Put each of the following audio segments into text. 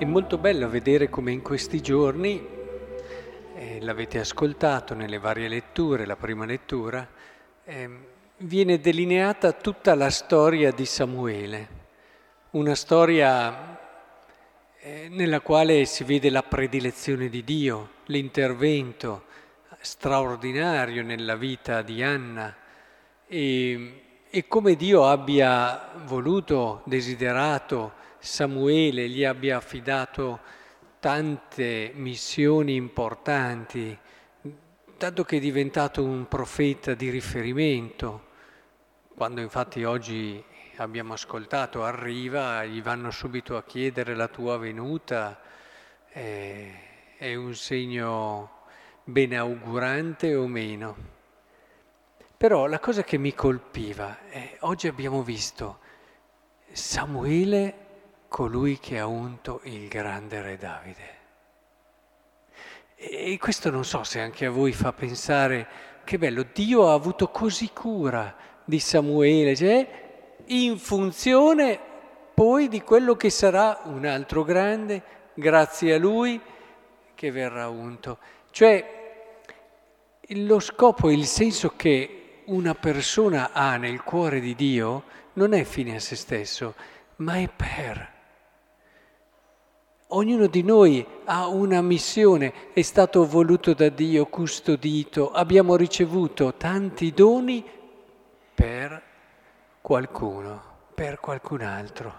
È molto bello vedere come in questi giorni, eh, l'avete ascoltato nelle varie letture, la prima lettura, eh, viene delineata tutta la storia di Samuele, una storia eh, nella quale si vede la predilezione di Dio, l'intervento straordinario nella vita di Anna. E, e come Dio abbia voluto, desiderato Samuele, gli abbia affidato tante missioni importanti, tanto che è diventato un profeta di riferimento. Quando infatti oggi abbiamo ascoltato arriva, gli vanno subito a chiedere la tua venuta, eh, è un segno benaugurante o meno. Però la cosa che mi colpiva è, oggi abbiamo visto Samuele, colui che ha unto il grande re Davide. E questo non so se anche a voi fa pensare che bello, Dio ha avuto così cura di Samuele, cioè in funzione poi di quello che sarà un altro grande, grazie a lui, che verrà unto. Cioè lo scopo e il senso che una persona ha nel cuore di Dio non è fine a se stesso, ma è per. Ognuno di noi ha una missione, è stato voluto da Dio, custodito, abbiamo ricevuto tanti doni per qualcuno, per qualcun altro.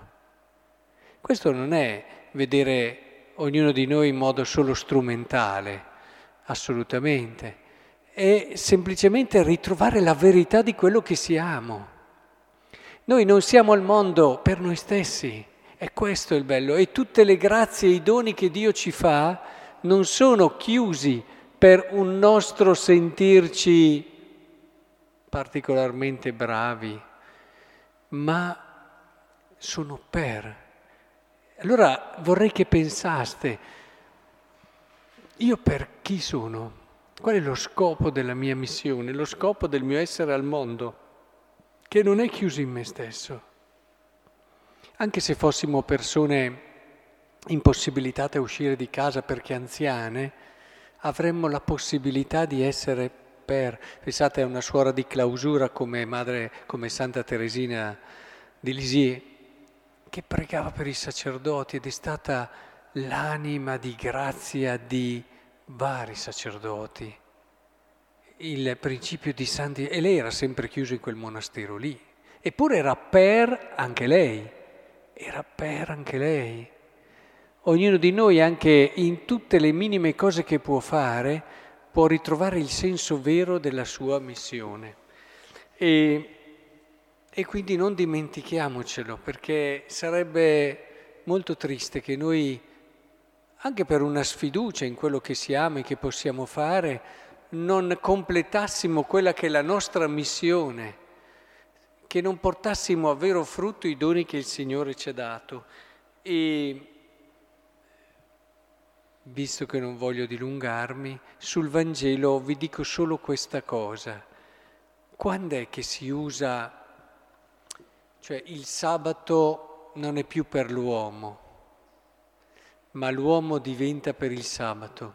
Questo non è vedere ognuno di noi in modo solo strumentale, assolutamente, è semplicemente ritrovare la verità di quello che siamo. Noi non siamo al mondo per noi stessi, è questo il bello. E tutte le grazie e i doni che Dio ci fa non sono chiusi per un nostro sentirci particolarmente bravi, ma sono per. Allora vorrei che pensaste, io per chi sono? Qual è lo scopo della mia missione, lo scopo del mio essere al mondo, che non è chiuso in me stesso? Anche se fossimo persone impossibilitate a uscire di casa perché anziane, avremmo la possibilità di essere per. Pensate a una suora di clausura come, madre, come Santa Teresina di Lisieux, che pregava per i sacerdoti ed è stata l'anima di grazia di vari sacerdoti. Il principio di Santi... E lei era sempre chiusa in quel monastero lì. Eppure era per anche lei. Era per anche lei. Ognuno di noi, anche in tutte le minime cose che può fare, può ritrovare il senso vero della sua missione. E, e quindi non dimentichiamocelo, perché sarebbe molto triste che noi anche per una sfiducia in quello che siamo e che possiamo fare, non completassimo quella che è la nostra missione, che non portassimo a vero frutto i doni che il Signore ci ha dato. E visto che non voglio dilungarmi, sul Vangelo vi dico solo questa cosa. Quando è che si usa, cioè il sabato non è più per l'uomo, ma l'uomo diventa per il sabato.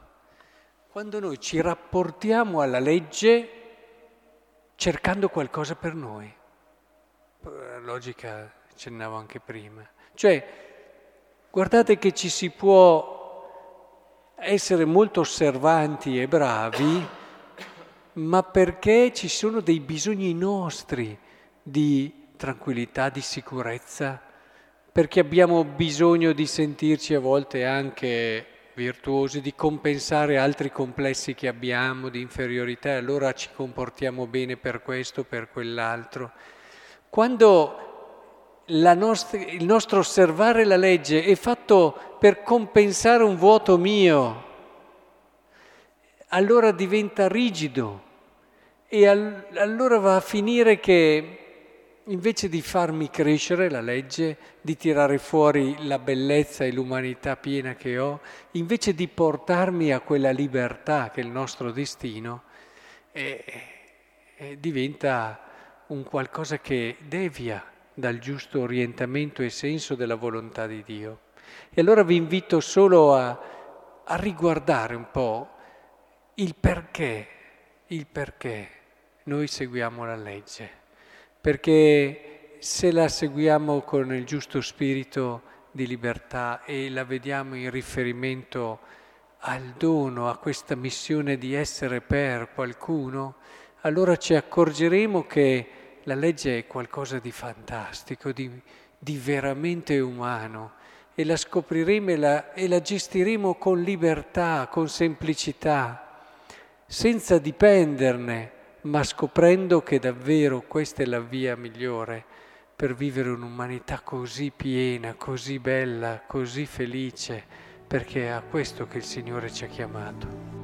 Quando noi ci rapportiamo alla legge cercando qualcosa per noi. Logica accennavo anche prima. Cioè, guardate che ci si può essere molto osservanti e bravi, ma perché ci sono dei bisogni nostri di tranquillità, di sicurezza, perché abbiamo bisogno di sentirci a volte anche virtuosi, di compensare altri complessi che abbiamo, di inferiorità, allora ci comportiamo bene per questo, per quell'altro. Quando nostra, il nostro osservare la legge è fatto per compensare un vuoto mio, allora diventa rigido e al, allora va a finire che invece di farmi crescere la legge, di tirare fuori la bellezza e l'umanità piena che ho, invece di portarmi a quella libertà che è il nostro destino, eh, eh, diventa un qualcosa che devia dal giusto orientamento e senso della volontà di Dio. E allora vi invito solo a, a riguardare un po' il perché, il perché noi seguiamo la legge. Perché se la seguiamo con il giusto spirito di libertà e la vediamo in riferimento al dono, a questa missione di essere per qualcuno, allora ci accorgeremo che la legge è qualcosa di fantastico, di, di veramente umano e la scopriremo e la, e la gestiremo con libertà, con semplicità, senza dipenderne, ma scoprendo che davvero questa è la via migliore per vivere un'umanità così piena, così bella, così felice, perché è a questo che il Signore ci ha chiamato.